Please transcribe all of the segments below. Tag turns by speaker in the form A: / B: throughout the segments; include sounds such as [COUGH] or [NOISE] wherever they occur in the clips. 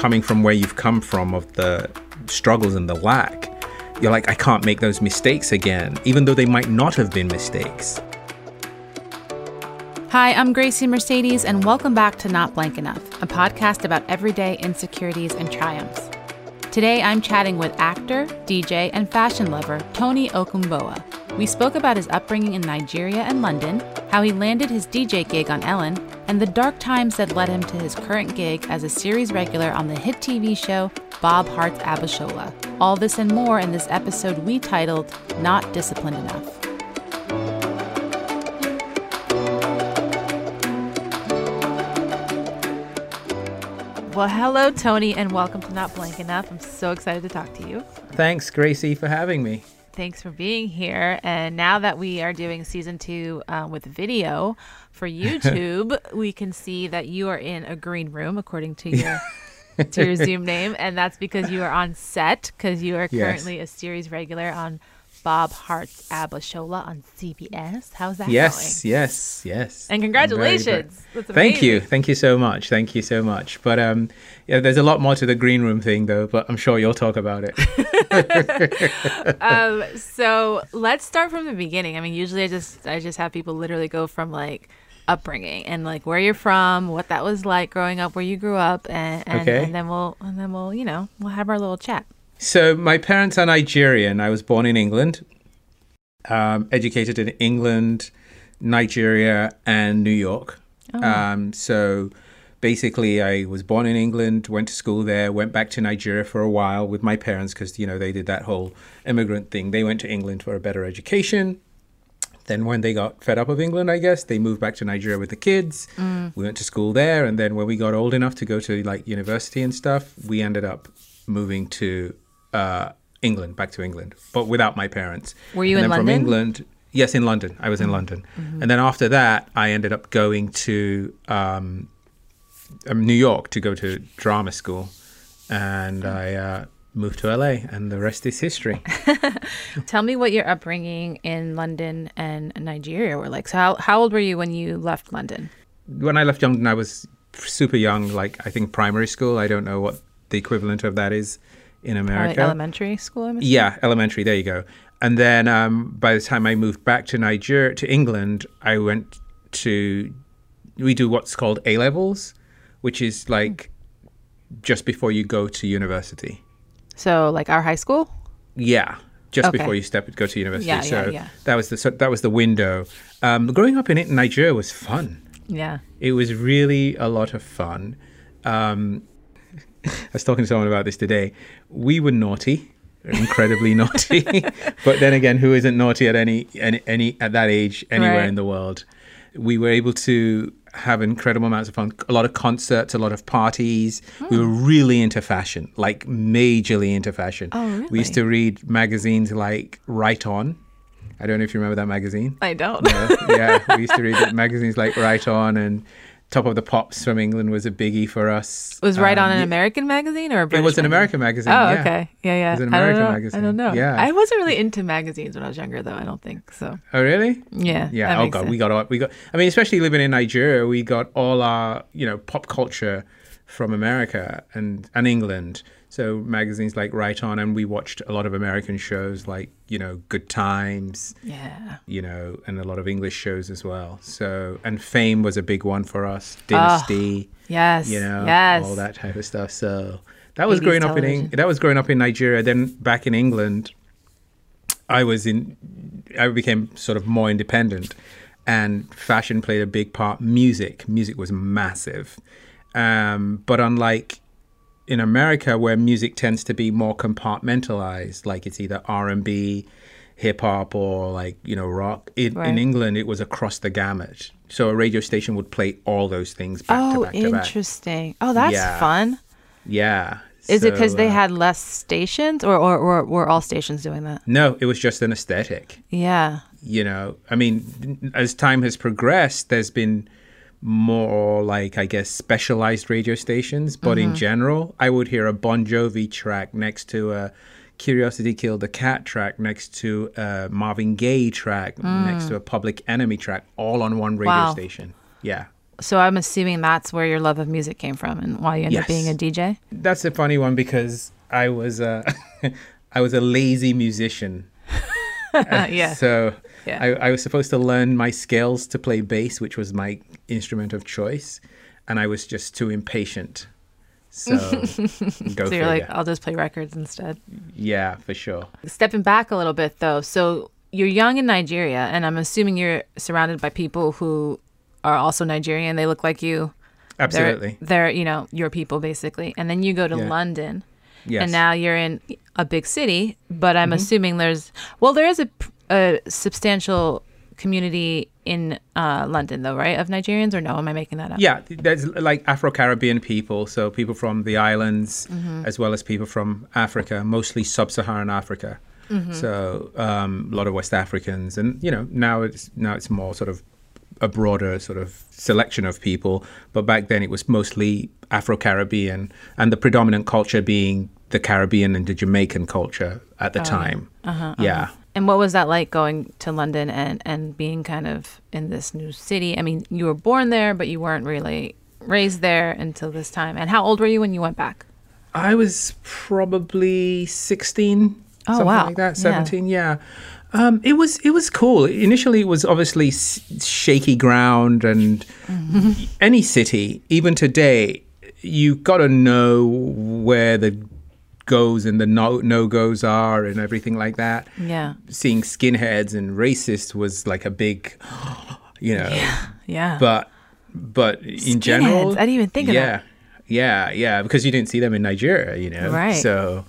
A: coming from where you've come from of the struggles and the lack, you're like, I can't make those mistakes again, even though they might not have been mistakes.
B: Hi, I'm Gracie Mercedes, and welcome back to Not Blank Enough, a podcast about everyday insecurities and triumphs. Today, I'm chatting with actor, DJ, and fashion lover Tony Okungbowa. We spoke about his upbringing in Nigeria and London, how he landed his DJ gig on Ellen, and the dark times that led him to his current gig as a series regular on the hit TV show Bob Hearts Abishola. All this and more in this episode we titled Not Disciplined Enough. Well, hello, Tony, and welcome to Not Blank Enough. I'm so excited to talk to you.
A: Thanks, Gracie, for having me.
B: Thanks for being here. And now that we are doing season two uh, with video for [LAUGHS] YouTube, we can see that you are in a green room, according to your to your [LAUGHS] Zoom name, and that's because you are on set because you are
A: Yes.
B: currently a series regular on Bob Hearts Abishola on CBS. How's that
A: Yes,
B: going?
A: yes, yes. yes. And
B: congratulations.
A: gra- Thank you, thank you so much, thank you so much. But um, yeah, there's a lot more to the green room thing, though. But I'm sure you'll talk about it. [LAUGHS]
B: um, so let's start from the beginning. I mean, usually I just I just have people literally go from like upbringing and like where you're from, what that was like growing up, where you grew up, and and,
A: Okay.
B: and then we'll and then we'll you know we'll have our little chat.
A: So my parents are Nigerian. I was born in England, um, educated in England, Nigeria, and New York. Um, so basically, I was born in England, went to school there, went back to Nigeria for a while with my parents because you know they did that whole immigrant thing. They went to England for a better education. Then when they got fed up of England, I guess they moved back to Nigeria with the kids. We went to school there, and then when we got old enough to go to like university and stuff, we ended up moving to uh, England, back to England, but without my parents.
B: Were you
A: and
B: in
A: then from
B: London?
A: England? Yes, in London. I was in London, and then after that, I ended up going to um, um, New York to go to drama school, and I uh, moved to LA, and the rest is history. [LAUGHS]
B: Tell me what your upbringing in London and Nigeria were like. So how how old were you when you left London?
A: when I left London, I was super young, like I think primary school. I don't know what the equivalent of that is in
B: Probably
A: America.
B: elementary school.
A: Yeah, elementary. There you go. And then um, by the time I moved back to Nigeria, to England, I went to we do what's called A levels, which is like just before you go to university.
B: So like our high school.
A: Yeah, just
B: Okay.
A: before you step go to university.
B: Yeah,
A: so
B: yeah, yeah.
A: that was the so that was the window. Um, growing up in it, Nigeria was fun.
B: Yeah.
A: It was really a lot of fun. Um, I was talking to someone about this today. We were naughty, incredibly naughty. [LAUGHS] but then again, who isn't naughty at any any, any at that age anywhere
B: Right.
A: in the world? We were able to have incredible amounts of fun. A lot of concerts, a lot of parties. We were hmm. really into fashion, like majorly into fashion.
B: Oh, really?
A: We used to read magazines like Right On. I don't know if you remember that magazine.
B: I don't.
A: Yeah, we used to read [LAUGHS] magazines like Right On and Top of the Pops from England was a biggie for us.
B: It was right
A: Um,
B: on an American magazine or a British
A: It was an? American magazine.
B: Oh,
A: yeah.
B: okay. Yeah, yeah.
A: It was an
B: I don't
A: American.
B: I
A: magazine.
B: don't know.
A: Yeah.
B: I wasn't really into magazines when I was younger, though. I don't think so.
A: Oh, really?
B: Yeah.
A: Yeah. Oh god,
B: sense.
A: we got all we got. I mean, especially living in Nigeria, we got all our you know pop culture from America and and England. So magazines like Right On, and we watched a lot of American shows like you know Good Times,
B: Yeah.
A: you know, and a lot of English shows as well. So and Fame was a big one for us. Dynasty.
B: Ah, yes.
A: you know,
B: Yes.
A: all that type of stuff. So that was
B: 80s
A: growing up in
B: television.
A: That was growing up in Nigeria. Then back in England, I was in. I became sort of more independent, and fashion played a big part. Music, music was massive, um, but unlike in America, where music tends to be more compartmentalized, like it's either R and B, hip hop, or like you know rock. In,
B: Right.
A: in England, it was across the gamut. So a radio station would play all those things back
B: Oh,
A: to back
B: interesting. Oh, that's
A: Yeah.
B: fun.
A: Yeah.
B: Is it because
A: So,
B: they
A: uh,
B: had less stations, or, or, or were all stations doing that?
A: No, it was just an aesthetic.
B: Yeah.
A: You know, I mean, as time has progressed, there's been more like I guess specialized radio stations, but
B: Mm-hmm.
A: in general, I would hear a Bon Jovi track next to a Curiosity Killed the Cat track, next to a Marvin Gaye track, next to a Public Enemy track, all on one radio
B: Mm. Wow.
A: station. Yeah.
B: So I'm assuming that's where your love of music came from and why you ended
A: Yes.
B: up being a DJ.
A: That's a funny one because I was a [LAUGHS] I was a lazy musician. [LAUGHS]
B: yeah.
A: So
B: Yeah.
A: I, I was supposed to learn my scales to play bass, which was my instrument of choice, and I was just too impatient. So [LAUGHS]
B: so you're like. I'll just play records instead.
A: yeah, for sure.
B: Stepping back a little bit though, so you're young in Nigeria, and I'm assuming you're surrounded by people who are also Nigerian. They look like you. They're-
A: Absolutely.
B: They're, you know, your people basically. And then you go to
A: Yeah.
B: London.
A: Yes.
B: And now you're in a big city, but I'm
A: Mm-hmm.
B: assuming there's, well, there is a, a substantial community in uh, London, though, right? Of Nigerians, or no? Am I making that up?
A: Yeah, there's like Afro Caribbean people, so people from the islands,
B: Mm-hmm.
A: as well as people from Africa, mostly sub Saharan Africa.
B: Mm-hmm.
A: So um, a lot of West Africans, and you know now it's now it's more sort of a broader sort of selection of people. But back then it was mostly Afro Caribbean, and the predominant culture being the Caribbean and the Jamaican culture at
B: Oh,
A: the time.
B: Uh-huh,
A: yeah.
B: And what was that like going to London and, and being kind of in this new city? I mean, you were born there, but you weren't really raised there until this time. And how old were you when you went back?
A: I was probably 16
B: Oh,
A: something
B: wow.
A: like that
B: Yeah.
A: 17 yeah, Um, it was it was cool initially it was obviously s- shaky ground and
B: Mm-hmm.
A: any city even today you got to know where the goes and the no no goes are and everything like that
B: Yeah.
A: seeing skinheads and racists was like a big [GASPS] you know
B: Yeah. yeah.
A: but but in general
B: I didn't even think of
A: yeah,
B: that.
A: Yeah, yeah, because you didn't see them in Nigeria, you know.
B: Right.
A: So,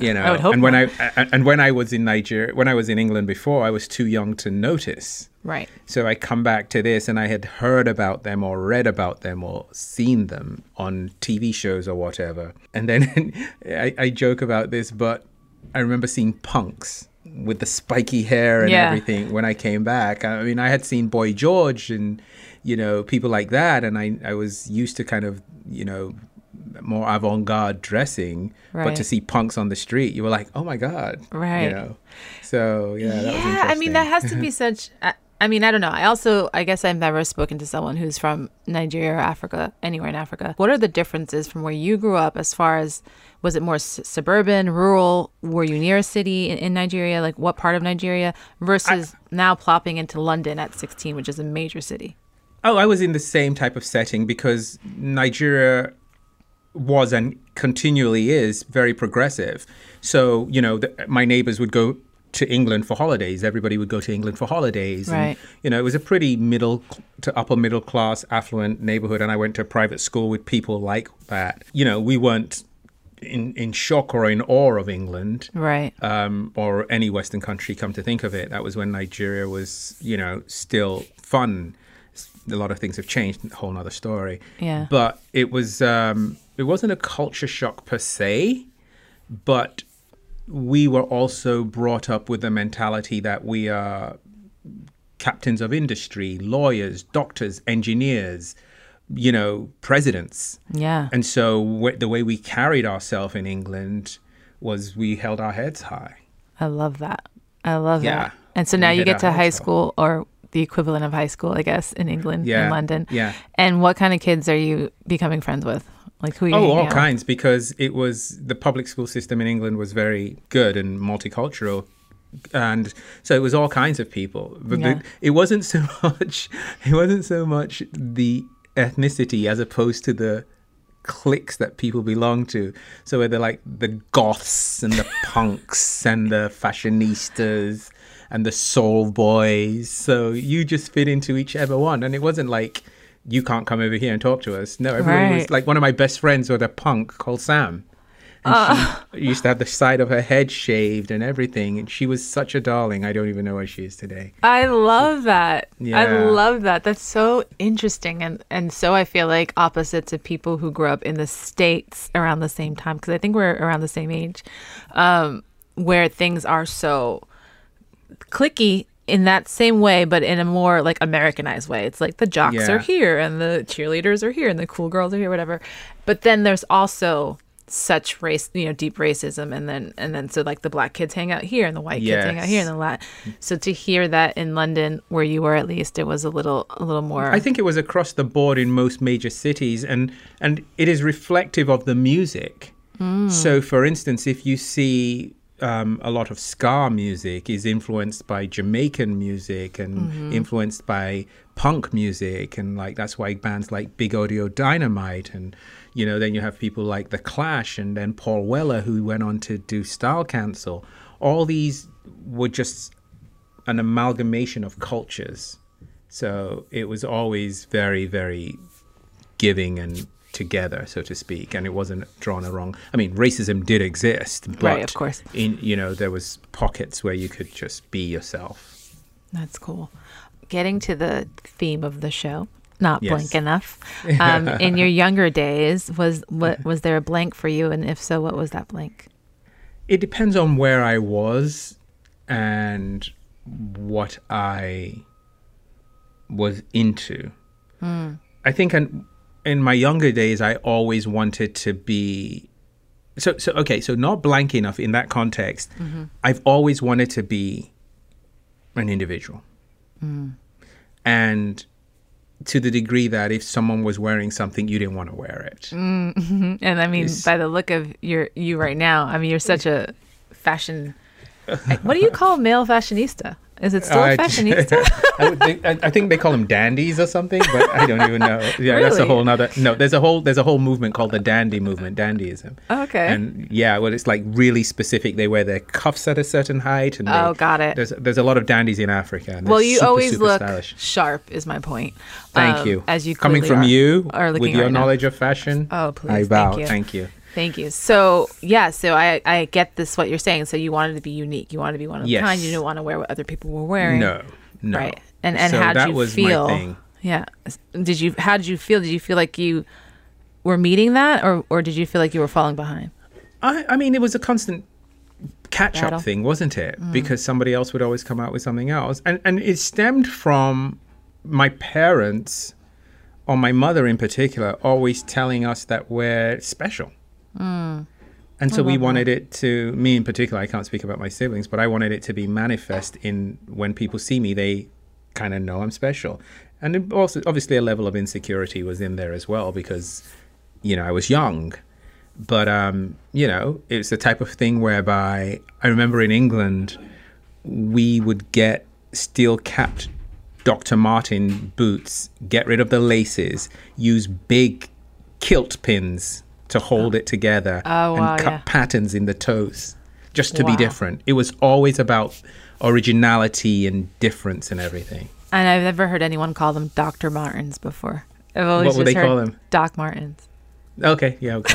A: you know,
B: I would hope
A: and when
B: not.
A: I and when I was in Nigeria, when I was in England before, I was too young to notice.
B: right.
A: So I come back to this, and I had heard about them or read about them or seen them on TV shows or whatever. And then [LAUGHS] I, I joke about this, but I remember seeing punks with the spiky hair and
B: Yeah.
A: everything when I came back. I mean, I had seen Boy George and you know people like that, and I I was used to kind of you know more avant-garde dressing but to see punks on the street you were like oh my god
B: Right.
A: you know so yeah that was
B: yeah, I mean that has to be [LAUGHS] such. I, I mean, I don't know. I also, I guess, I've never spoken to someone who's from Nigeria or Africa, anywhere in Africa. What are the differences from where you grew up, as far as was it more s- suburban, rural? Were you near a city in, in Nigeria? Like what part of Nigeria? Versus now plopping into London at 16, which is a major city.
A: Oh, I was in the same type of setting because Nigeria was and continually is very progressive. So, you know, the, my neighbors would go to England for holidays. Everybody would go to England for holidays.
B: Right.
A: And, you know, it was a pretty middle to upper middle class, affluent neighborhood. And I went to a private school with people like that. You know, we weren't in, in shock or in awe of England
B: Right.
A: um, or any Western country. Come to think of it, that was when Nigeria was, you know, still fun. A lot of things have changed. A whole nother story.
B: Yeah.
A: But it was. Um, it wasn't a culture shock per se, but we were also brought up with the mentality that we are captains of industry, lawyers, doctors, engineers, you know, presidents.
B: Yeah.
A: And so w- the way we carried ourselves in England was we held our heads high.
B: I love that. I love
A: Yeah.
B: that. And so now
A: We
B: you get to high school or the equivalent of high school, I guess, in England, in London.
A: yeah.
B: And what kind of kids are you becoming friends with? Like who
A: Oh, all
B: out
A: kinds, because it was the public school system in England was very good and multicultural. And so it was all kinds of people. But
B: Yeah.
A: the, it wasn't so [LAUGHS] much it wasn't so much the ethnicity as opposed to the cliques that people belong to. So they're like the goths and the [LAUGHS] punks and the fashionistas and the soul boys. So you just fit into whichever one. And it wasn't like you can't come over here and talk to us. No, everyone was like one of my best friends was a punk called Sam. And she [LAUGHS] used to have the side of her head shaved and everything. And she was such a darling. I don't even know where she is today.
B: I love that.
A: Yeah.
B: I love that. That's so interesting and and so I feel like opposites of people who grew up in the states around the same time because I think we're around the same age um where things are so clicky in that same way but in a more like americanized way it's like the jocks
A: Yeah.
B: are here and the cheerleaders are here and the cool girls are here whatever but then there's also such race, you know, deep racism, and then and then so like the black kids hang out here and the white kids hang out here and
A: Yes.
B: the lat. So to hear that in London, where you were at least, it was a little a little more.
A: I think it was across the board in most major cities, and and it is reflective of the music. Mm. So, for instance, if you see um, a lot of ska music is influenced by Jamaican music and influenced by punk music, and like that's why bands like Big Audio Dynamite and you know then you have people like The Clash and then Paul Weller who went on to do Style Council. All these were just an amalgamation of cultures. So it was always very, very giving and together, so to speak, and it wasn't drawn a wrong. I mean, racism did exist, but
B: Right, of course.
A: in you know there was pockets where you could just be yourself.
B: That's cool. Getting to the theme of the show, not
A: Yes.
B: blank enough. Um, [LAUGHS] in your younger days, was what was there a blank for you, and if so, what was that blank?
A: It depends on where I was and what I was into. I think in, in my younger days, I always wanted to be. So, so okay, so not blank enough in that context. Mm-hmm. I've always wanted to be an individual. Mm. And to the degree that if someone was wearing something, you didn't want to wear it. Mm-hmm. [LAUGHS]
B: And I mean,
A: Yes.
B: by the look of your you right now, I mean, you're such a fashion. [LAUGHS] what do you call male fashionista? Is it still
A: I-
B: fashionista? [LAUGHS]
A: I, would think, I, I think they call them dandies or something, but I don't even know. [LAUGHS] Yeah, that's a whole nother. No, there's a whole there's a whole movement called the dandy movement, dandyism.
B: Okay.
A: And yeah, well, it's like really specific. They wear their cuffs at a certain height, and
B: Oh,
A: they-
B: got it.
A: There's there's a lot of dandies in Africa. And
B: well, you
A: super,
B: always
A: super
B: look
A: stylish.
B: sharp. Is my point.
A: Thank
B: Um,
A: you.
B: As you
A: coming from
B: are-
A: you with your
B: right now.
A: knowledge of fashion.
B: Oh, please,
A: I
B: thank
A: bow.
B: you.
A: Thank you.
B: Thank you. So yeah, so I I get this what you're saying. So you wanted to be unique. You wanted to be one of a
A: Yes.
B: kind. You didn't want to wear what other people were wearing.
A: No, no.
B: Right. And and
A: So
B: how did you feel? Yeah. Did you how did you feel? Did you feel like you were meeting that or or did you feel like you were falling behind?
A: I, I mean, it was a constant catch up thing, wasn't it?
B: Mm.
A: Because somebody else would always come out with something else. And, and it stemmed from my parents, or my mother in particular, always telling us that we're special.
B: Mm.
A: And so we wanted it to, me in particular, I can't speak about my siblings, but I wanted it to be manifest in when people see me, they kind of know I'm special. And also, obviously, a level of insecurity was in there as well because, you know, I was young but um, you know, it's the type of thing whereby I remember in England, we would get steel-capped Dr. Martin boots, get rid of the laces, use big kilt pins to hold it together,
B: Oh,
A: and
B: wow,
A: cut
B: yeah.
A: patterns in the toes, just to
B: Wow.
A: be different. It was always about originality and difference and everything.
B: And I've never heard anyone call them Dr. Martens before. I've always
A: What would they call them?
B: Doc Martens.
A: Okay, yeah, okay.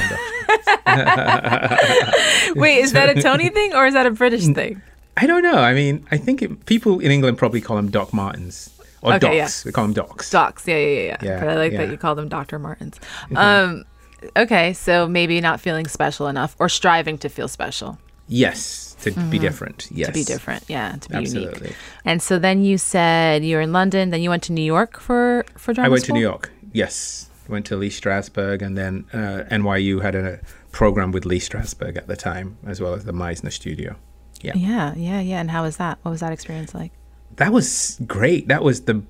A: [LAUGHS]
B: Wait, is that a Tony thing or is that a British thing?
A: I don't know. I mean, I think it, people in England probably call them Doc Martens or
B: Okay, yeah.
A: Docs. We call them Docs.
B: Docs, yeah, yeah, yeah. yeah.
A: Yeah,
B: but I like that you call them Dr. Martens. [LAUGHS] Um, okay, so maybe not feeling special enough or striving to feel special.
A: Yes, to be different. Yes,
B: Mm-hmm. to be different yeah to be unique.
A: Absolutely.
B: unique and so then you said you were in london then you went to new york for for drama
A: I went
B: school?
A: to New York. Yes, went to Lee Strasberg, and then uh, NYU had a program with Lee Strasberg at the time, as well as the Meisner Studio. Yeah,
B: yeah yeah yeah and how was that what was that experience like
A: that was great. That was the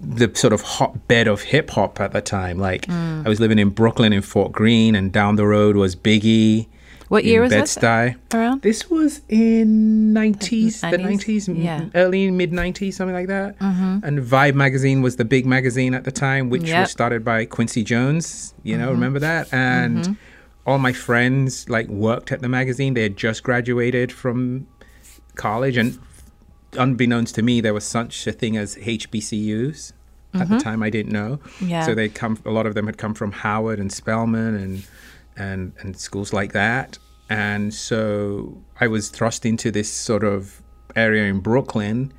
A: the sort of hotbed of hip hop at the time. Like
B: Mm.
A: I was living in Brooklyn in Fort Greene, and down the road was Biggie.
B: what year was this
A: Bed-Stuy.
B: around
A: This was in nineties, the
B: 90s? Yeah.
A: early mid nineties, something like that. Mm-hmm. And Vibe magazine was the big magazine at the time, which
B: Yep.
A: was started by Quincy Jones. You know, remember that? And all my friends like worked at the magazine. They had just graduated from college, and unbeknownst to me, there was such a thing as HBCUs. At the mm-hmm. time, I didn't know.
B: Yeah.
A: So they come. A lot of them had come from Howard and Spelman and and and schools like that. And so I was thrust into this sort of area in Brooklyn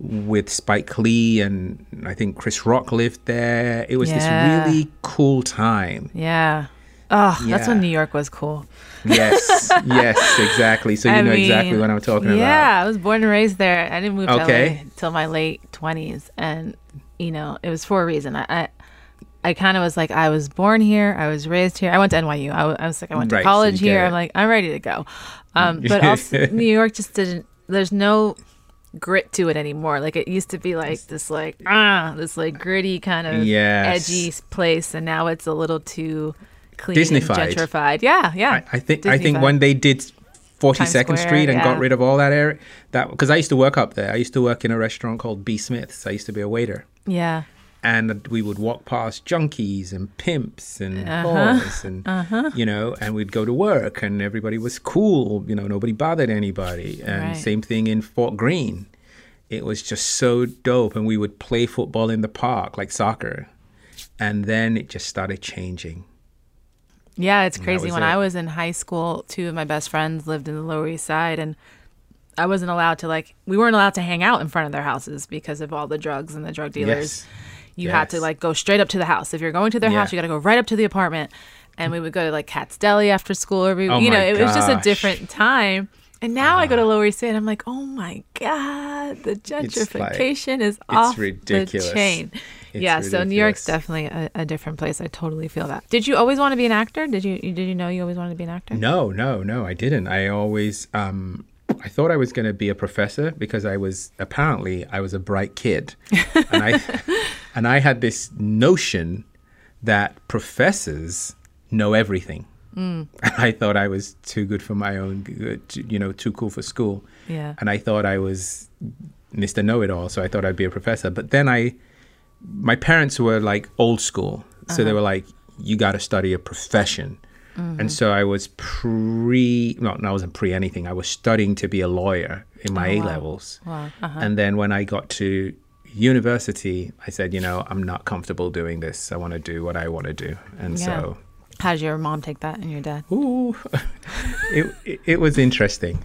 A: with Spike Lee and I think Chris Rock lived there. It was
B: Yeah.
A: this really cool time.
B: yeah oh that's when new york was cool
A: Yes, [LAUGHS] yes, exactly. So you
B: I
A: know exactly what I'm talking about.
B: yeah i was born and raised there i didn't move to LA till my late 20s and you know it was for a reason i, I I kind of was like, I was born here, I was raised here. I went to NYU. I was like, I went to
A: Right,
B: college
A: get
B: here. I'm like, I'm ready to go. Um, but [LAUGHS] also, New York just didn't. There's no grit to it anymore. Like it used to be like this, like ah, this like gritty kind of
A: Yes.
B: edgy place, and now it's a little too clean,
A: Disneyfied.
B: gentrified. Yeah, yeah.
A: I, I think I think when they did 42nd
B: Square,
A: Street and
B: yeah.
A: got rid of all that area, that because I used to work up there. I used to work in a restaurant called B Smith's. I used to be a waiter.
B: yeah.
A: and we would walk past junkies and pimps and
B: Uh-huh.
A: whores and you know and we'd go to work and everybody was cool you know nobody bothered anybody and
B: Right.
A: same thing in fort greene it was just so dope and we would play football in the park like soccer and then it just started changing
B: Yeah, it's crazy. When
A: it.
B: I was in high school, two of my best friends lived in the Lower East Side, and I wasn't allowed to like we weren't allowed to hang out in front of their houses because of all the drugs and the drug dealers.
A: Yes.
B: You had to like go straight up to the house. If you're going to their house, you got to go right up to the apartment. And we would go to like Cat's Deli after school, or we,
A: Oh
B: you know, it was just a different time. And now I go to Lower East Side, I'm like, oh my god, the gentrification is off
A: ridiculous.
B: the chain. Yeah, so New York's definitely a, a different place. I totally feel that. Did you always want to be an actor? Did you did you know you always wanted to be an actor?
A: No, no, no, I didn't. I always, um, I thought I was going to be a professor because I was apparently I was a bright kid, [LAUGHS] and I, and I had this notion that professors know everything. Mm. [LAUGHS] I thought I was too good for my own good, you know, too cool for school.
B: Yeah.
A: And I thought I was Mr. Know It All, so I thought I'd be a professor. But then I, my parents were like old school, so they were like, "You got to study a profession." And so I was pre, no, no, I wasn't pre anything. I was studying to be a lawyer in my A levels.
B: Wow. Uh-huh.
A: And then when I got to university, I said, you know, I'm not comfortable doing this. I want to do what I want to do. And
B: Yeah.
A: so,
B: How did your mom take that and your dad?
A: ooh, it, [LAUGHS] it, it was interesting.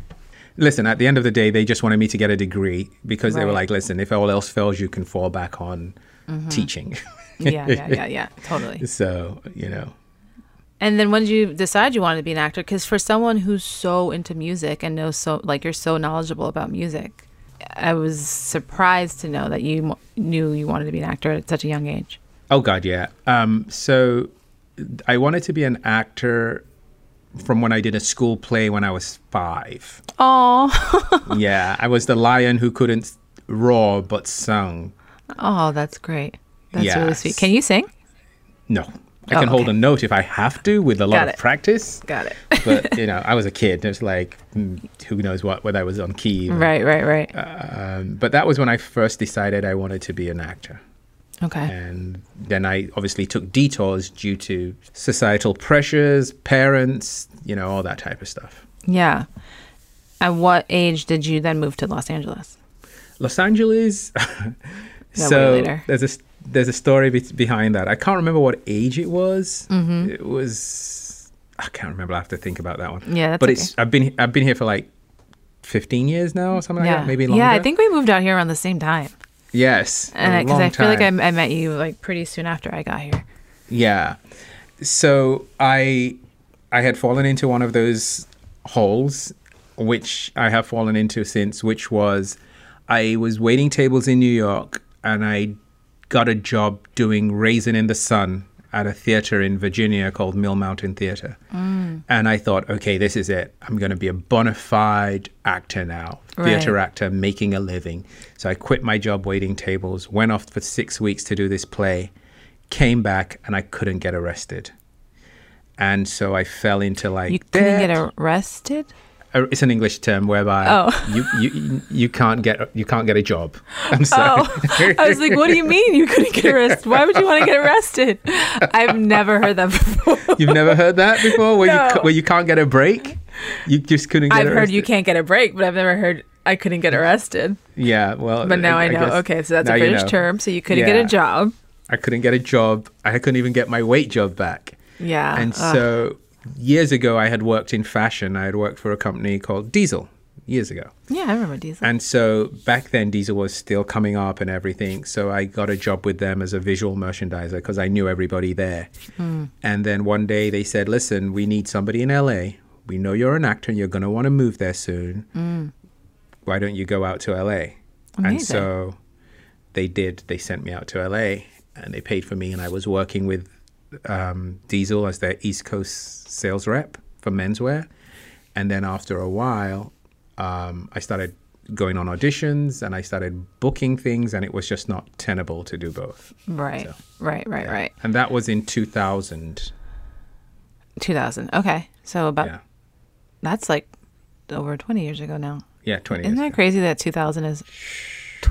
A: Listen, at the end of the day, they just wanted me to get a degree because they were like, listen, if all else fails, you can fall back on teaching.
B: Yeah, yeah, yeah, yeah. [LAUGHS] Totally.
A: so, you know,
B: And then when did you decide you wanted to be an actor? Because for someone who's so into music and knows so, like, you're so knowledgeable about music, I was surprised to know that you knew you wanted to be an actor at such a young age.
A: Oh God, yeah. Um, so I wanted to be an actor from when I did a school play when I was five.
B: Oh, [LAUGHS]
A: yeah, I was the lion who couldn't roar but sung.
B: Oh, that's great. That's really sweet. Can you sing?
A: No, I
B: Oh,
A: can hold
B: okay.
A: a note if I have to with a lot of practice.
B: Got it. [LAUGHS]
A: But [LAUGHS] you know, I was a kid. It was like mm, who knows what whether I was on key. even.
B: right, right, right.
A: Um, but that was when I first decided I wanted to be an actor.
B: okay.
A: And then I obviously took detours due to societal pressures, parents, you know, all that type of stuff.
B: Yeah. At what age did you then move to Los Angeles?
A: Los Angeles. [LAUGHS] So
B: later.
A: there's a there's a story be- behind that. I can't remember what age it was.
B: Mm-hmm.
A: It was I can't remember. I have to think about that one.
B: Yeah, that's
A: but
B: okay.
A: it's I've been I've been here for like 15 years now or something like
B: yeah.
A: that. Maybe longer.
B: Yeah, I think we moved out here around the same time.
A: yes. a
B: Because I
A: long
B: feel like I. I met you like pretty soon after I got here.
A: Yeah. So I I had fallen into one of those holes which I have fallen into since which was I was waiting tables in New York and I got a job doing Raisin in the Sun at a theater in Virginia called Mill Mountain Theater. Mm. And I thought, okay, this is it. I'm going to be a bona fide actor now, theater
B: Right.
A: actor, making a living. So I quit my job waiting tables, went off for six weeks to do this play, came back, and I couldn't get arrested. And so I fell into like
B: You couldn't get arrested?
A: It's an English term whereby
B: Oh.
A: you, you you can't get you can't get a job. [LAUGHS] I'm sorry.
B: Oh, I was like, what do you [LAUGHS] mean you couldn't get arrested? Why would you want to get arrested? I've never heard that before. [LAUGHS]
A: You've never heard that before, where you
B: No.
A: ca- where you can't get a break. You just couldn't get arrested.
B: I've heard you can't get a break, but I've never heard I couldn't get arrested.
A: Yeah, well,
B: But now I, know.
A: guess
B: Okay, so that's a
A: you
B: British
A: know.
B: term. So you couldn't get a job.
A: I couldn't get a job. I couldn't even get my weight job back.
B: Yeah.
A: And
B: Ugh.
A: so years ago, I had worked in fashion. I had worked for a company called Diesel years ago.
B: yeah, I remember Diesel.
A: And so back then, Diesel was still coming up and everything. So I got a job with them as a visual merchandiser because I knew everybody there.
B: Hmm.
A: And then one day they said, listen, we need somebody in LA. We know you're an actor and you're going to want to move there soon. Why don't you go out to LA? And so they did. They sent me out to LA. and they paid for me, and I was working with um, Diesel as their East Coast sales rep for menswear. And then after a while, um, I started going on auditions and I started booking things, and it was just not tenable to do both.
B: Right.
A: So,
B: right. Right. Right.
A: And that was in 2000.
B: 2000. Okay. So about
A: Yeah.
B: that's like over 20 years ago now.
A: Yeah, 20
B: Isn't
A: years.
B: that
A: ago.
B: crazy that 2000 is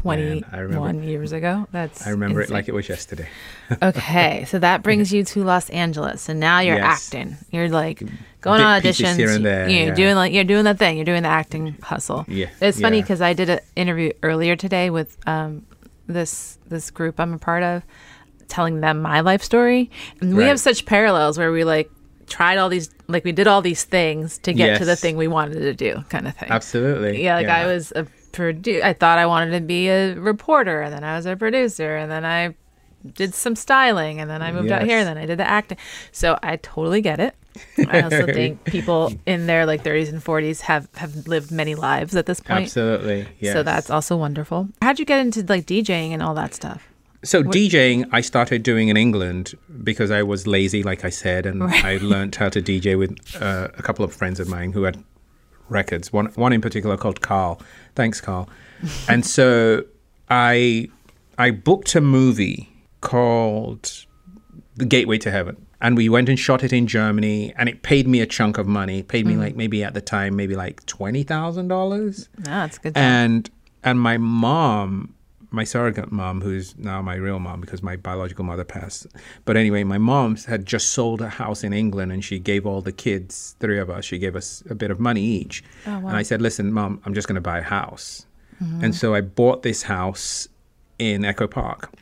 B: 21
A: I remember-
B: years ago? That's
A: I remember it like it was yesterday. [LAUGHS]
B: okay, so that brings you to Los Angeles, and now you're
A: Yes.
B: acting. You're like going on auditions.
A: here and there,
B: you're
A: yeah.
B: doing like you're doing the thing. You're doing the acting hustle.
A: Yeah,
B: it's funny
A: yeah.
B: because I did an interview earlier today with um, this this group I'm a part of, telling them my life story, and we
A: Right.
B: have such parallels where we like tried all these like we did all these things to get to the thing we wanted to do, kind of thing.
A: Absolutely.
B: Yeah, like I was a produ- I thought I wanted to be a reporter, and then I was a producer, and then I did some styling, and then I moved out here, and then I did the acting. So I totally get it. I also [LAUGHS] think people in their like 30s and 40s have have lived many lives at this point.
A: Absolutely. Yes.
B: So that's also wonderful. How'd you get into like DJing and all that stuff?
A: So DJing, I started doing in England because I was lazy, like I said, and I learned how to DJ with uh, a couple of friends of mine who had records. One, one in particular called Carl. Thanks, Carl. [LAUGHS] and so I, I booked a movie called The Gateway to Heaven, and we went and shot it in Germany, and it paid me a chunk of money. It paid me hmm. like maybe at the time maybe like twenty thousand dollars
B: No, that's good. Job.
A: and and my mom my surrogate mom who's now my real mom because my biological mother passed. But anyway my mom had just sold a house in england and she gave all the kids three of us she gave us a bit of money each. And i said listen mom i'm just going to buy a house. And so i bought this house in echo park.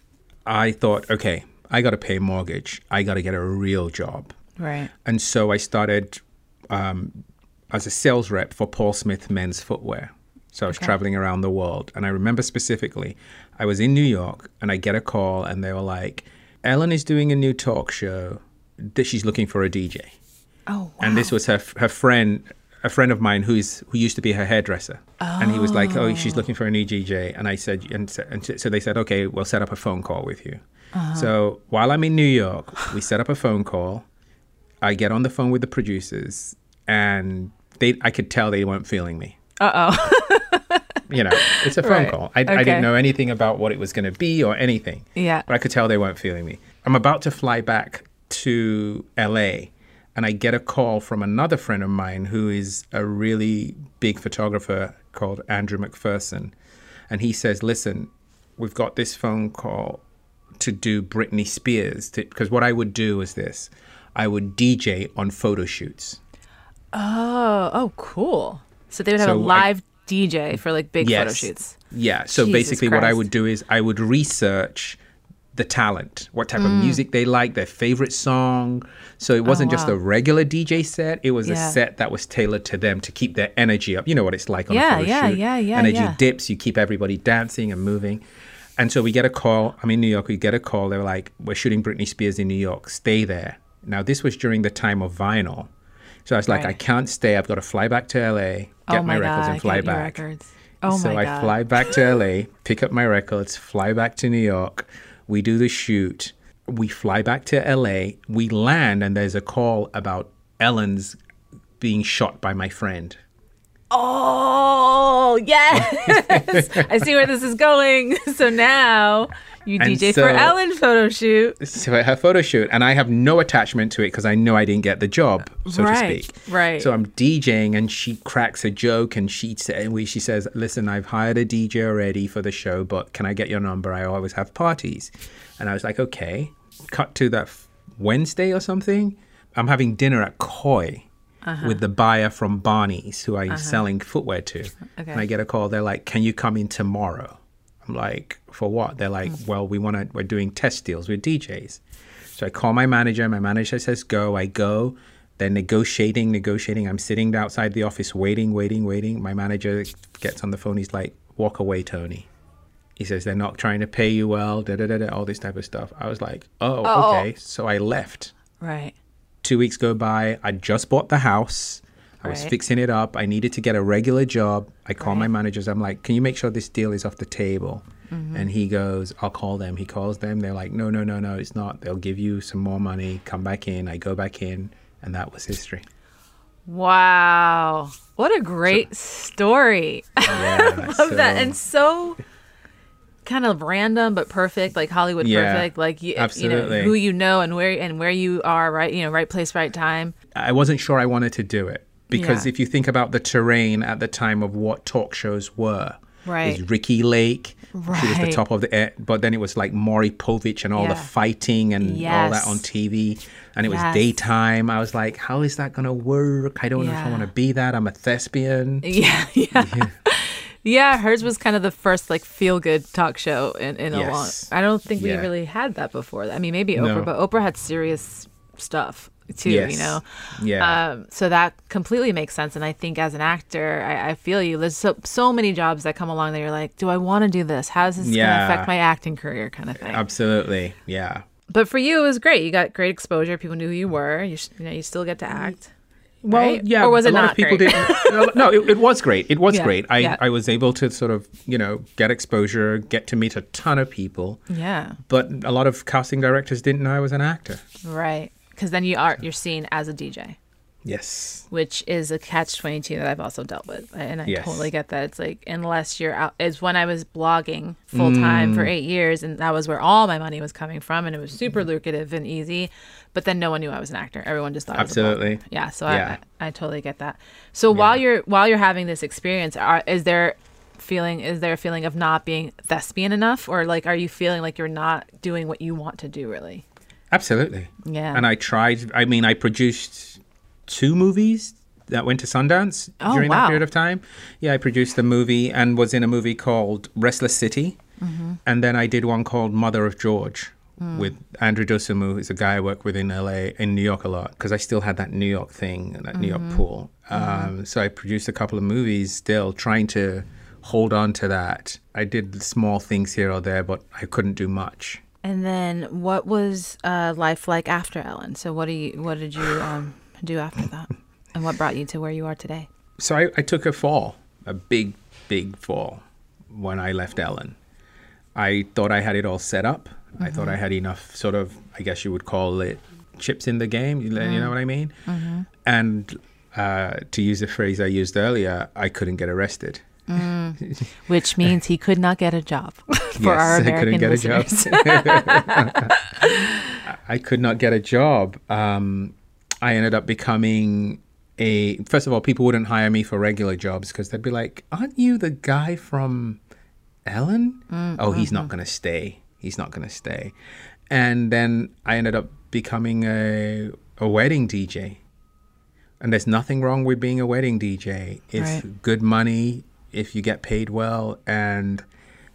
A: I thought okay i got to pay a mortgage. I got to get a real job.
B: Right.
A: and so I started um, as a sales rep for Paul Smith Men's Footwear. So I was traveling around the world. And I remember specifically, I was in New York and I get a call and they were like, Ellen is doing a new talk show that she's looking for a DJ.
B: Oh, wow.
A: And this was her, her friend, a friend of mine who's who used to be her hairdresser. And he was like, oh, she's looking for a new DJ. And I said, and so, and so they said, okay, we'll set up a phone call with you. So while I'm in New York, we set up a phone call. I get on the phone with the producers, and they I could tell they weren't feeling me.
B: Uh oh. [LAUGHS]
A: You know, it's a phone
B: Right.
A: call. I, I didn't know anything about what it was going to be or anything.
B: Yeah.
A: But I could tell they weren't feeling me. I'm about to fly back to LA, and I get a call from another friend of mine who is a really big photographer called Andrew McPherson. And he says, Listen, we've got this phone call to do Britney Spears. Because what I would do is this I would DJ on photo shoots.
B: Oh, oh, cool. So they would have
A: So
B: a
A: I-
B: live DJ for like big photo shoots.
A: Yeah. So
B: Jesus
A: basically, what I would do is I would research the talent, what type
B: Mm.
A: of music they like, their favorite song. So it wasn't just
B: Oh, wow.
A: a regular DJ set; it was a set that was tailored to them to keep their energy up. You know what it's like on
B: Yeah,
A: a photo
B: yeah,
A: shoot.
B: yeah, yeah,
A: Energy
B: yeah.
A: dips. You keep everybody dancing and moving. And so we get a call. I'm in New York. We get a call. They're like, "We're shooting Britney Spears in New York. Stay there." Now this was during the time of vinyl. So I was like,
B: Right.
A: I can't stay. I've got to fly back to LA, get
B: oh
A: my,
B: my
A: records
B: god,
A: and fly back.
B: records. Oh my god!
A: so I fly back to LA, [LAUGHS] pick up my records, fly back to New York. We do the shoot. We fly back to LA. We land, and there's a call about Ellen's being shot by my friend.
B: Oh yes, [LAUGHS] I see where this is going. [LAUGHS] So now you
A: And
B: DJ
A: so-
B: for Ellen photo shoot.
A: So her photo shoot, and I have no attachment to it because I know I didn't get the job, so
B: Right,
A: to speak.
B: right.
A: So I'm DJing, and she cracks a joke, and she she says, "Listen, I've hired a DJ already for the show, but can I get your number? I always have parties." And I was like, "Okay." Cut to that Wednesday or something. I'm having dinner at Koi.
B: Uh-huh.
A: With the buyer from Barney's, who I'm selling footwear to,
B: Okay.
A: and I get a call. They're like, "Can you come in tomorrow?" I'm like, for what? They're like,
B: Mm.
A: well, we want to, we're doing test deals with DJs. So I call my manager. My manager says, go. I go. They're negotiating, negotiating. I'm sitting outside the office waiting, waiting, waiting. My manager gets on the phone. He's like, walk away, Tony. He says, they're not trying to pay you well, da da da da, all this type of stuff. I was like, oh,
B: Oh.
A: okay. So I left.
B: Right.
A: Two weeks go by. I just bought the house. I was
B: Right.
A: fixing it up. I needed to get a regular job. I call my managers. I'm like, "Can you make sure this deal is off the table?"
B: Mm-hmm.
A: And he goes, "I'll call them." He calls them. They're like, "No, no, no, no, it's not. They'll give you some more money. Come back in." I go back in, and that was history.
B: Wow. What a great story. [LAUGHS]
A: Yeah,
B: love that and so kind of random but perfect like hollywood
A: Yeah,
B: perfect like you, you know who you know and where and where you are right you know right place right time
A: I wasn't sure I wanted to do it because
B: Yeah.
A: if you think about the terrain at the time of what talk shows were,
B: Right.
A: it was Ricki Lake, she was the top of the, air, but then it was like Maury Povich and all the fighting and all that on TV, and it was daytime. I was like, how is that gonna work? I don't know if I want to be that. I'm a thespian. [LAUGHS]
B: yeah yeah yeah hers was kind of the first like feel good talk show in, in a long i don't think we really had that before i mean maybe oprah
A: No.
B: but oprah had serious stuff too
A: Yes.
B: you know
A: Yeah.
B: Um, so that completely makes sense. And I think as an actor, I, I feel you. There's so, so many jobs that come along that you're like, do I want to do this? How is this going to affect my acting career kind of thing?
A: Absolutely. Yeah.
B: but for you, it was great. You got great exposure. People knew who you were. You, sh- you know, you still get to act.
A: Well,
B: right?
A: yeah.
B: Or was
A: a
B: it
A: lot
B: not
A: of people
B: great?
A: didn't. no, it, it was great. It was
B: Yeah,
A: great. I,
B: yeah.
A: I was able to sort of, you know, get exposure, get to meet a ton of people.
B: Yeah,
A: But a lot of casting directors didn't know I was an actor.
B: right. Because then you are you're seen as a DJ,
A: Yes.
B: which is a catch twenty two that I've also dealt with, and I
A: Yes.
B: totally get that. It's like unless you're out. Is when I was blogging full time
A: Mm.
B: for eight years, and that was where all my money was coming from, and it was super lucrative and easy. But then no one knew I was an actor. Everyone just thought I was.
A: Absolutely.
B: Yeah, so
A: Yeah.
B: I, I totally get that. So while you're while you're having this experience, are, is there feeling is there a feeling of not being thespian enough, or like are you feeling like you're not doing what you want to do really?
A: Absolutely.
B: Yeah.
A: And I tried, I mean, I produced two movies that went to Sundance
B: Oh,
A: during
B: wow.
A: that period of time. Yeah, I produced a movie and was in a movie called Restless City.
B: Mm-hmm.
A: And then I did one called Mother of George
B: Mm.
A: with Andrew Dosunmu, who's a guy I work with in LA, in New York a lot, because I still had that New York thing, and that New York
B: Mm-hmm.
A: pool. Um, so I produced a couple of movies still trying to hold on to that. I did small things here or there, but I couldn't do much.
B: And then what was uh, life like after Ellen? So what do you what did you um, do after that? And what brought you to where you are today?
A: So I, I took a fall, a big, big fall when I left Ellen. I thought I had it all set up. I thought I had enough, sort of, I guess you would call it chips in the game. You, you know what I mean? And uh, to use a phrase I used earlier, I couldn't get arrested.
B: Which means he could not get a job [LAUGHS] for
A: Yes,
B: our
A: I couldn't
B: American
A: get a job. [LAUGHS] I could not get a job. Um, I ended up becoming a. First of all, people wouldn't hire me for regular jobs because they'd be like, "Aren't you the guy from Ellen?" Mm, oh, he's not mm-hmm. going to stay. He's not going to stay. And then I ended up becoming a a wedding DJ. And there's nothing wrong with being a wedding DJ. It's
B: Right.
A: good money if you get paid well and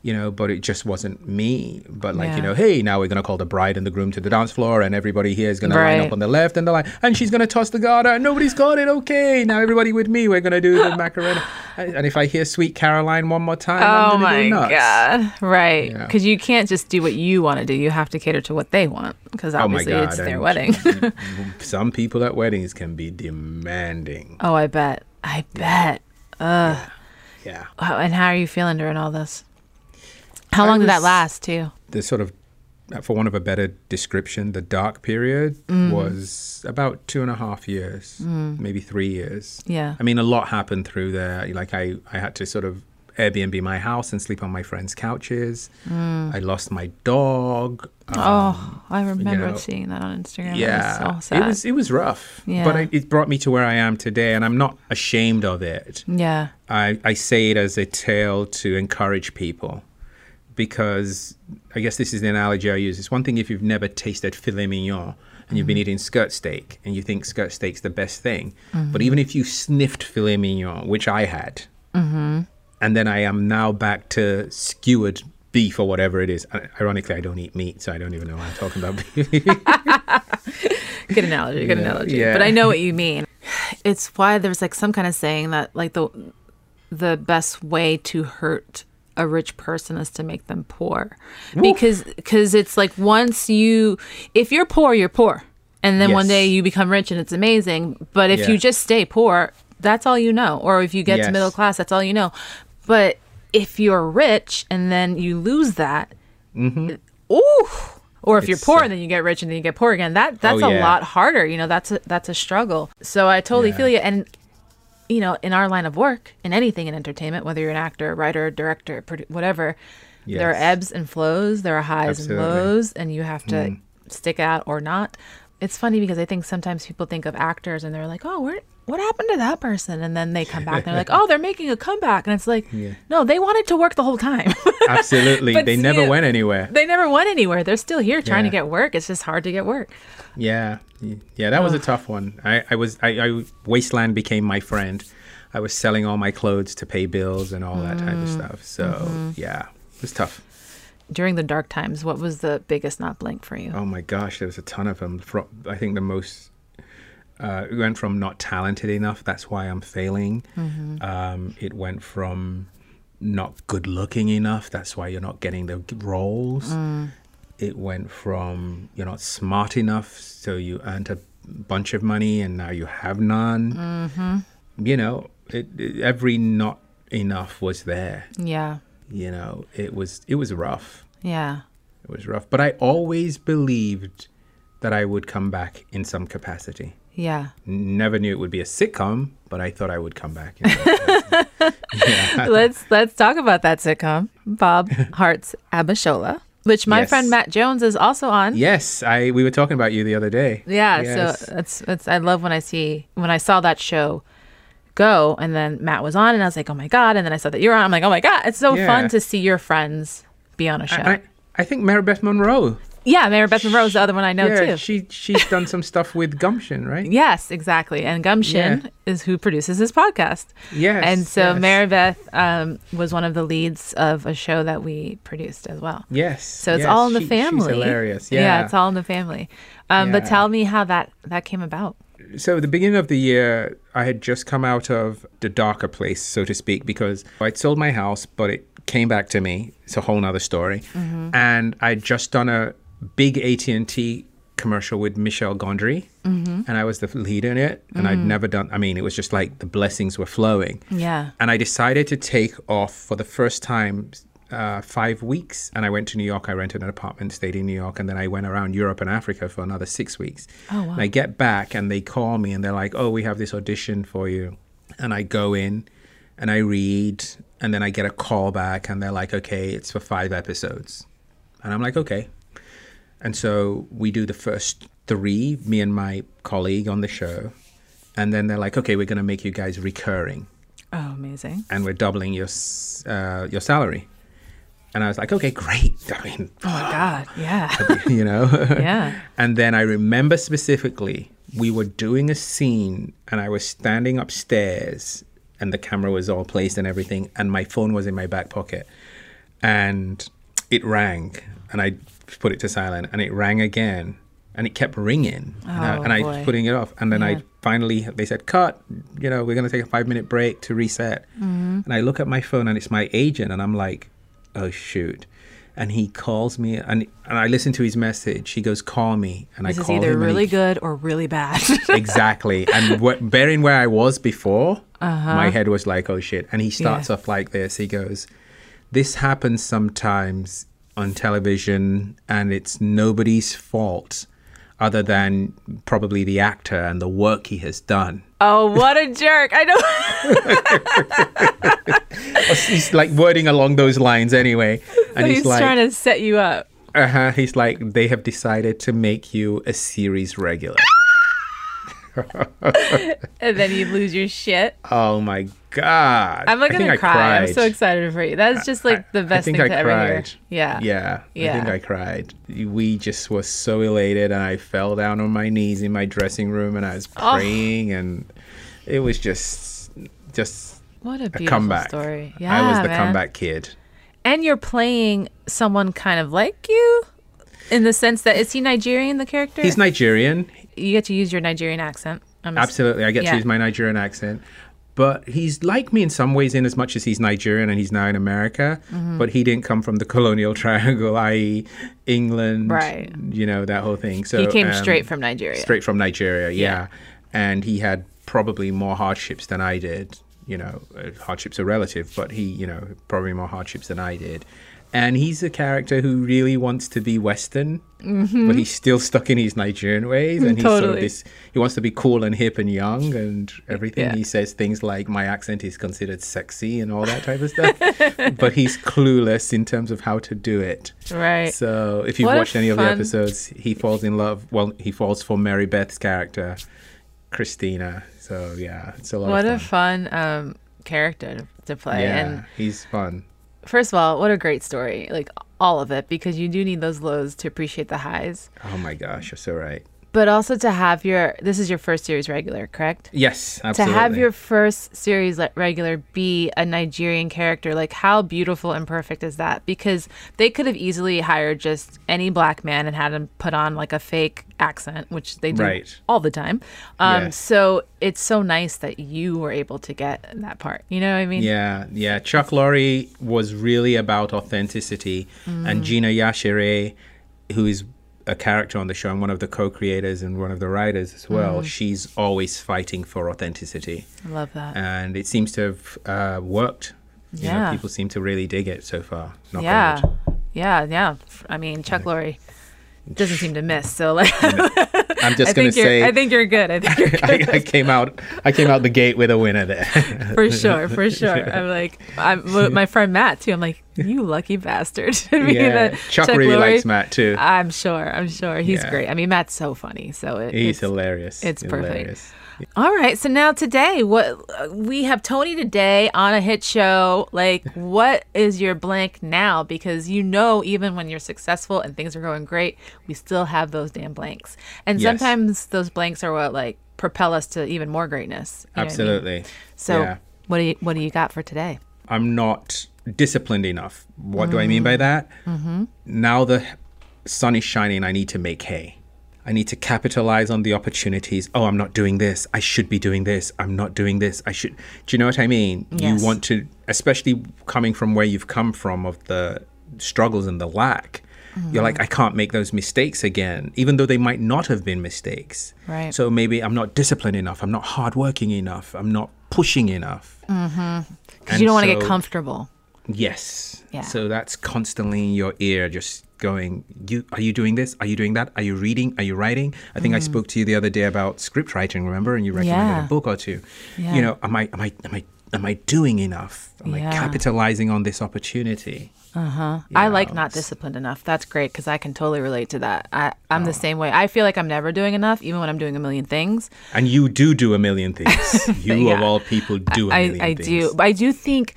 A: you know, but it just wasn't me. But like,
B: Yeah.
A: you know, hey, now we're gonna call the bride and the groom to the dance floor and everybody here is gonna line up on the left and the line and she's gonna toss the garter and nobody's got it. Okay, now everybody with me, we're gonna do the [GASPS] macarena. And if I hear Sweet Caroline one more time, I'm
B: oh
A: gonna
B: my
A: go nuts.
B: god! Right?
A: Yeah.
B: Because you can't just do what you want to do. You have to cater to what they want. Because
A: Oh
B: obviously
A: God,
B: it's their
A: and-
B: wedding. [LAUGHS] [LAUGHS]
A: Some people at weddings can be demanding.
B: oh, I bet. I bet.
A: Yeah.
B: Wow, and how are you feeling during all this? How long did that last too?
A: the sort of, for want of a better description, the dark period
B: Mm.
A: was about two and a half years, maybe three years.
B: Yeah.
A: I mean, a lot happened through there. Like I, I had to sort of Airbnb my house and sleep on my friends' couches. I lost my dog. Um,
B: Mm. oh, I remember
A: know,
B: seeing that on Instagram.
A: yeah,
B: it was so sad.
A: it was it was rough.
B: Yeah.
A: But it, it brought me to where I am today, and I'm not ashamed of it.
B: yeah.
A: I, I say it as a tale to encourage people because I guess this is the analogy I use. It's one thing if you've never tasted filet mignon and you've been mm-hmm. eating skirt steak and you think skirt steak's the best thing. Mm-hmm. But even if you sniffed filet mignon, which I had, mm-hmm. and then I am now back to skewered beef or whatever it is. Ironically, I don't eat meat, so I don't even know why I'm talking about beef. [LAUGHS]
B: Good analogy. Good
A: Yeah,
B: analogy.
A: yeah.
B: But I know what you mean. It's why there's like some kind of saying that like the the best way to hurt a rich person is to make them poor because because it's like once you if you're poor you're poor and then one day you become rich and it's amazing but if
A: Yeah.
B: you just stay poor that's all you know. Or if you get to middle class, that's all you know. But if you're rich and then you lose that, ooh. Or if you're
A: Mm-hmm.
B: Poor and then you get rich and then you get poor again, that that's
A: Oh,
B: a lot harder. You know, that's a that's a struggle. So I totally
A: Yeah.
B: feel you. And you know, in our line of work, in anything in entertainment, whether you're an actor, writer, director, produ- whatever, there are ebbs and flows, there are highs
A: Absolutely.
B: and lows, and you have to
A: Mm.
B: stick out or not. It's funny because I think sometimes people think of actors and they're like, "Oh, where, what happened to that person?" And then they come back and they're like, "Oh, they're making a comeback," and it's like,
A: Yeah.
B: no, they wanted to work the whole time. [LAUGHS]
A: Absolutely. They
B: see,
A: never went anywhere.
B: they never went anywhere. They're still here trying to get work. It's just hard to get work.
A: Yeah, yeah, that was a tough one. I, I was, I, I, Wasteland became my friend. I was selling all my clothes to pay bills and all that type
B: Mm.
A: of stuff. So
B: Mm-hmm.
A: yeah, it was tough.
B: During the dark times, what was the biggest not blank for you?
A: Oh my gosh, there was a ton of them. I think the most uh, it went from not talented enough. That's why I'm failing.
B: Mm-hmm.
A: Um, it went from not good looking enough. That's why you're not getting the roles.
B: Mm.
A: It went from you're not smart enough, so you earned a bunch of money and now you have none.
B: Mm-hmm.
A: You know, it, it- every not enough was there.
B: Yeah,
A: You know, it was it was rough.
B: yeah,
A: It was rough, but I always believed that I would come back in some capacity.
B: Yeah.
A: Never knew it would be a sitcom, but I thought I would come back. in some capacity. yeah. [LAUGHS]
B: let's let's talk about that sitcom, Bob Hearts Abishola, which my
A: Yes.
B: friend Matt Jones is also on.
A: Yes, I we were talking about you the other day.
B: Yeah,
A: Yes.
B: so it's it's I love when I see when I saw that show go and then Matt was on and I was like, "Oh my god." And then I saw that you're on. I'm like, "Oh my god." It's so
A: Yeah.
B: fun to see your friends be on a show.
A: I, I, I think Maribeth Monroe.
B: Yeah, Maribeth Monroe is the other one I know
A: yeah,
B: too.
A: she she's done some stuff with Gumption, right? [LAUGHS]
B: Yes, exactly. And Gumption
A: Yeah.
B: is who produces this podcast.
A: Yes.
B: and so
A: yes.
B: Maribeth um, was one of the leads of a show that we produced as well.
A: Yes.
B: So it's
A: yes,
B: all in the
A: she-
B: family.
A: She's hilarious. Yeah.
B: it's all in the family. Um, But tell me how that that came about.
A: so at the beginning of the year, I had just come out of the darker place, so to speak, because I'd sold my house, but it came back to me. It's a whole nother story. And I'd just done a big AT&T commercial with Michel Gondry, and I was the lead in it. And I'd never done. I mean, it was just like the blessings were flowing.
B: Yeah.
A: And I decided to take off for the first time uh, five weeks. And I went to New York. I rented an apartment, stayed in New York. And then I went around Europe and Africa for another six weeks.
B: Oh, wow.
A: And I get back and they call me and they're like, oh, we have this audition for you. And I go in and I read. And then I get a call back and they're like, okay, it's for five episodes. And I'm like, okay. And so we do the first three, me and my colleague on the show. And then they're like, okay, we're going to make you guys recurring
B: Oh, amazing.
A: and we're doubling your uh, your salary. And I was like, okay, great. [LAUGHS] I mean,
B: Oh my God. [LAUGHS] Yeah. [LAUGHS]
A: you know.
B: Yeah.
A: And then I remember specifically, we were doing a scene, and I was standing upstairs, and the camera was all placed and everything, and my phone was in my back pocket, and it rang, and I put it to silent, and it rang again, and it kept ringing, and I,
B: Oh,
A: and I was putting it off, and then
B: Yeah.
A: I finally they said cut, you know, we're gonna take a five minute break to reset,
B: Mm-hmm.
A: and I look at my phone, and it's my agent, and I'm like, oh shoot. And he calls me, and and I listen to his message. He goes, "Call me," and
B: This
A: I
B: is
A: call
B: either
A: him. and
B: really
A: he,
B: good or really bad. [LAUGHS]
A: exactly. And bearing where I was before, my head was like, "Oh shit!" And he starts
B: Uh-huh. Yeah.
A: off like this. He goes, "This happens sometimes on television, and it's nobody's fault, other than probably the actor and the work he has done."
B: oh, what a jerk. I know. [LAUGHS]
A: He's like wording along those lines anyway, and
B: he's
A: he's, like,
B: trying to set you up.
A: uh-huh, he's like, they have decided to make you a series regular. [LAUGHS]
B: And then you lose your shit.
A: oh my god!
B: I'm like gonna cry. I'm so excited for you. That's just like the best thing
A: I
B: to ever hear.
A: cried.
B: Yeah.
A: Yeah, I think I cried. We just were so elated, and I fell down on my knees in my dressing room, and I was
B: Oh.
A: praying, and it was just, just
B: What a
A: a comeback.
B: story. Yeah.
A: I was the
B: man.
A: comeback kid.
B: And you're playing someone kind of like you in the sense that is he Nigerian the character?
A: He's Nigerian.
B: you get to use your Nigerian accent. I'm
A: Absolutely, I get
B: Yeah.
A: to use my Nigerian accent. But he's like me in some ways, in as much as he's Nigerian and he's now in America.
B: Mm-hmm.
A: But he didn't come from the colonial [LAUGHS] triangle, i.e., England.
B: Right.
A: You know that whole thing. So
B: He came
A: um,
B: straight from Nigeria.
A: straight from Nigeria, yeah. And he had probably more hardships than I did. You know, uh, hardships are relative, but he, you know, probably more hardships than I did. And he's a character who really wants to be Western, but he's still stuck in his Nigerian ways. And he's sort of this, he wants to be cool and hip and young and everything.
B: Yeah.
A: He says things like, my accent is considered sexy and all that type of stuff. [LAUGHS] but he's clueless in terms of how to do it.
B: Right.
A: So if you've
B: What
A: watched any of the episodes, he falls in love. Well, he falls for Maribeth's character, Christina. So yeah, it's a lot
B: what a
A: of fun.
B: fun um, character to, to play.
A: yeah,
B: And
A: he's fun.
B: First of all, what a great story. Like all of it, because you do need those lows to appreciate the highs.
A: Oh my gosh, you're so right.
B: But also to have your, this is your first series regular, correct?
A: Yes, absolutely.
B: To have your first series regular be a Nigerian character, like how beautiful and perfect is that? Because they could have easily hired just any black man and had him put on like a fake accent, which they do
A: Right.
B: all the time. Um,
A: Yes.
B: So it's so nice that you were able to get that part. You know what I mean?
A: Yeah, yeah. Chuck Lorre was really about authenticity,
B: Mm.
A: and Gina Yashere, who is a character on the show and one of the co-creators and one of the writers as well,
B: Mm.
A: she's always fighting for authenticity,
B: I love that.
A: and it seems to have uh, worked. You know,
B: Yeah.
A: people seem to really dig it so far. knock
B: yeah. Yeah, yeah. I mean, Chuck Lorre doesn't seem to miss. So like, [LAUGHS]
A: I'm just gonna say.
B: I think you're good. I think you're good. [LAUGHS]
A: I, I came out. I came out the gate with a winner there. [LAUGHS]
B: for sure, for sure. [LAUGHS] I'm like, I'm my friend Matt too. I'm like, you lucky bastard. I mean,
A: yeah,
B: that
A: Chuck, really likes Matt too.
B: I'm sure. I'm sure he's
A: Yeah.
B: great. I mean, Matt's so funny. So it,
A: He's
B: it's,
A: hilarious.
B: it's perfect.
A: hilarious.
B: All right. So now today, what we have Tony today on a hit show. Like, [LAUGHS] what is your blank now? Because you know, even when you're successful and things are going great, we still have those damn blanks. And
A: Yes.
B: sometimes those blanks are what like propel us to even more greatness. What I mean?
A: Absolutely.
B: So
A: Yeah.
B: what do you what do you got for today?
A: I'm not disciplined enough. What do I mean by that? Mm-hmm. Now the sun is shining, I need to make hay. I need to capitalize on the opportunities. Oh, I'm not doing this. I should be doing this. I'm not doing this. I should. Do you know what I mean?
B: Yes.
A: You want to, especially coming from where you've come from of the struggles and the lack. You're like, mm-hmm. I can't make those mistakes again, even though they might not have been mistakes.
B: Right.
A: So maybe I'm not disciplined enough. I'm not hardworking enough. I'm not pushing enough. Mm-hmm.
B: Because you don't want to get comfortable.
A: Yes.
B: Yeah.
A: So that's constantly in your ear, just going, "You are you doing this? Are you doing that? Are you reading? Are you writing?" I think I spoke to you the other day about script writing. Remember, and you recommended
B: Mm. Yeah.
A: a book or two.
B: Yeah.
A: You know, am I am I am I am I doing enough? Am
B: Yeah.
A: I capitalizing on this opportunity?
B: Uh-huh. I like not disciplined enough. That's great because I can totally relate to that. I, I'm the same way. I feel like I'm never doing enough, even when I'm doing a million things.
A: And you do do a million things. [LAUGHS] You
B: Yeah.
A: of all people do a
B: I, I
A: things.
B: do. But I do think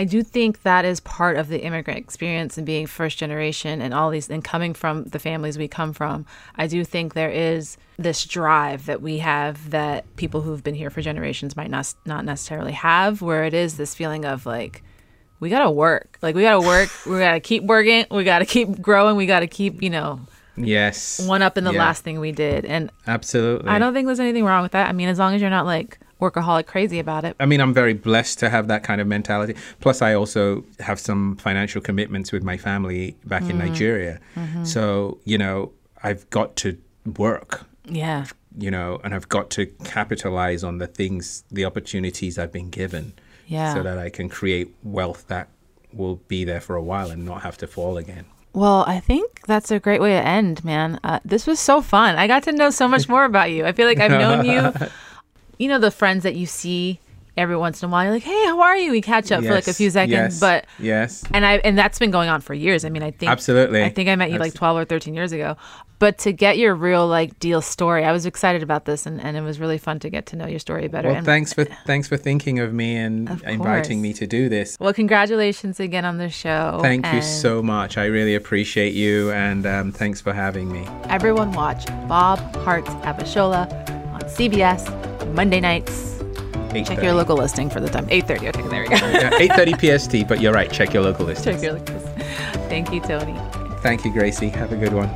B: I do think that is part of the immigrant experience and being first generation and all these and coming from the families we come from. I do think there is this drive that we have that people who've been here for generations might not not necessarily have, where it is this feeling of like we gotta work. Like we gotta work. we gotta keep working. We gotta keep growing. We gotta keep, you know,
A: Yes.
B: one up in the
A: Yeah.
B: last thing we did. And
A: Absolutely.
B: I don't think there's anything wrong with that. I mean, as long as you're not like workaholic crazy about it.
A: I mean, I'm very blessed to have that kind of mentality. Plus, I also have some financial commitments with my family back in Nigeria. So, you know, I've got to work,
B: Yeah.
A: you know, and I've got to capitalize on the things, the opportunities I've been given
B: Yeah.
A: so that I can create wealth that will be there for a while and not have to fall again.
B: Well, I think that's a great way to end, man. Uh, this was so fun. I got to know so much [LAUGHS] more about you. I feel like I've known you. [LAUGHS] You know, the friends that you see every once in a while. You're like, hey, how are you? We catch up for like a few seconds,
A: yes,
B: but
A: yes.
B: and I and that's been going on for years. I mean, I think
A: Absolutely.
B: I think I met you like 12 or 13 years ago. But to get your real like deal story, I was excited about this, and, and it was really fun to get to know your story better.
A: Well,
B: and,
A: thanks for [LAUGHS] thanks for thinking of me and
B: Of
A: inviting me to do this.
B: Well, congratulations again on the show.
A: Thank you so much. I really appreciate you, and um, thanks for having me.
B: Everyone watch Bob Hearts Abishola CBS Monday nights. Check your local listing for the time. 8.30. Okay, there we go. [LAUGHS]
A: Yeah, 8:30 PST, but you're right. Check your local list.
B: Check your local listing. Thank you, Tony.
A: Thank you, Gracie. Have a good one.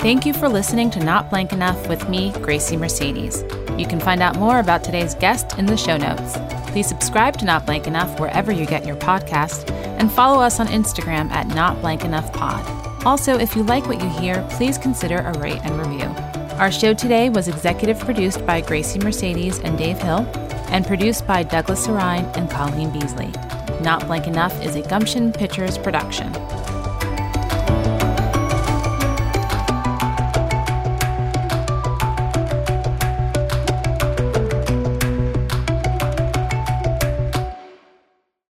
B: Thank you for listening to Not Blank Enough with me, Gracie Mercedes. You can find out more about today's guest in the show notes. Please subscribe to Not Blank Enough wherever you get your podcast and follow us on Instagram at Not Blank Enough Pod. Also, if you like what you hear, please consider a rate and review. Our show today was executive produced by Gracie Mercedes and Dave Hill and produced by Douglas Sarine and Colleen Beasley. Not Blank Enough is a Gumption Pictures production.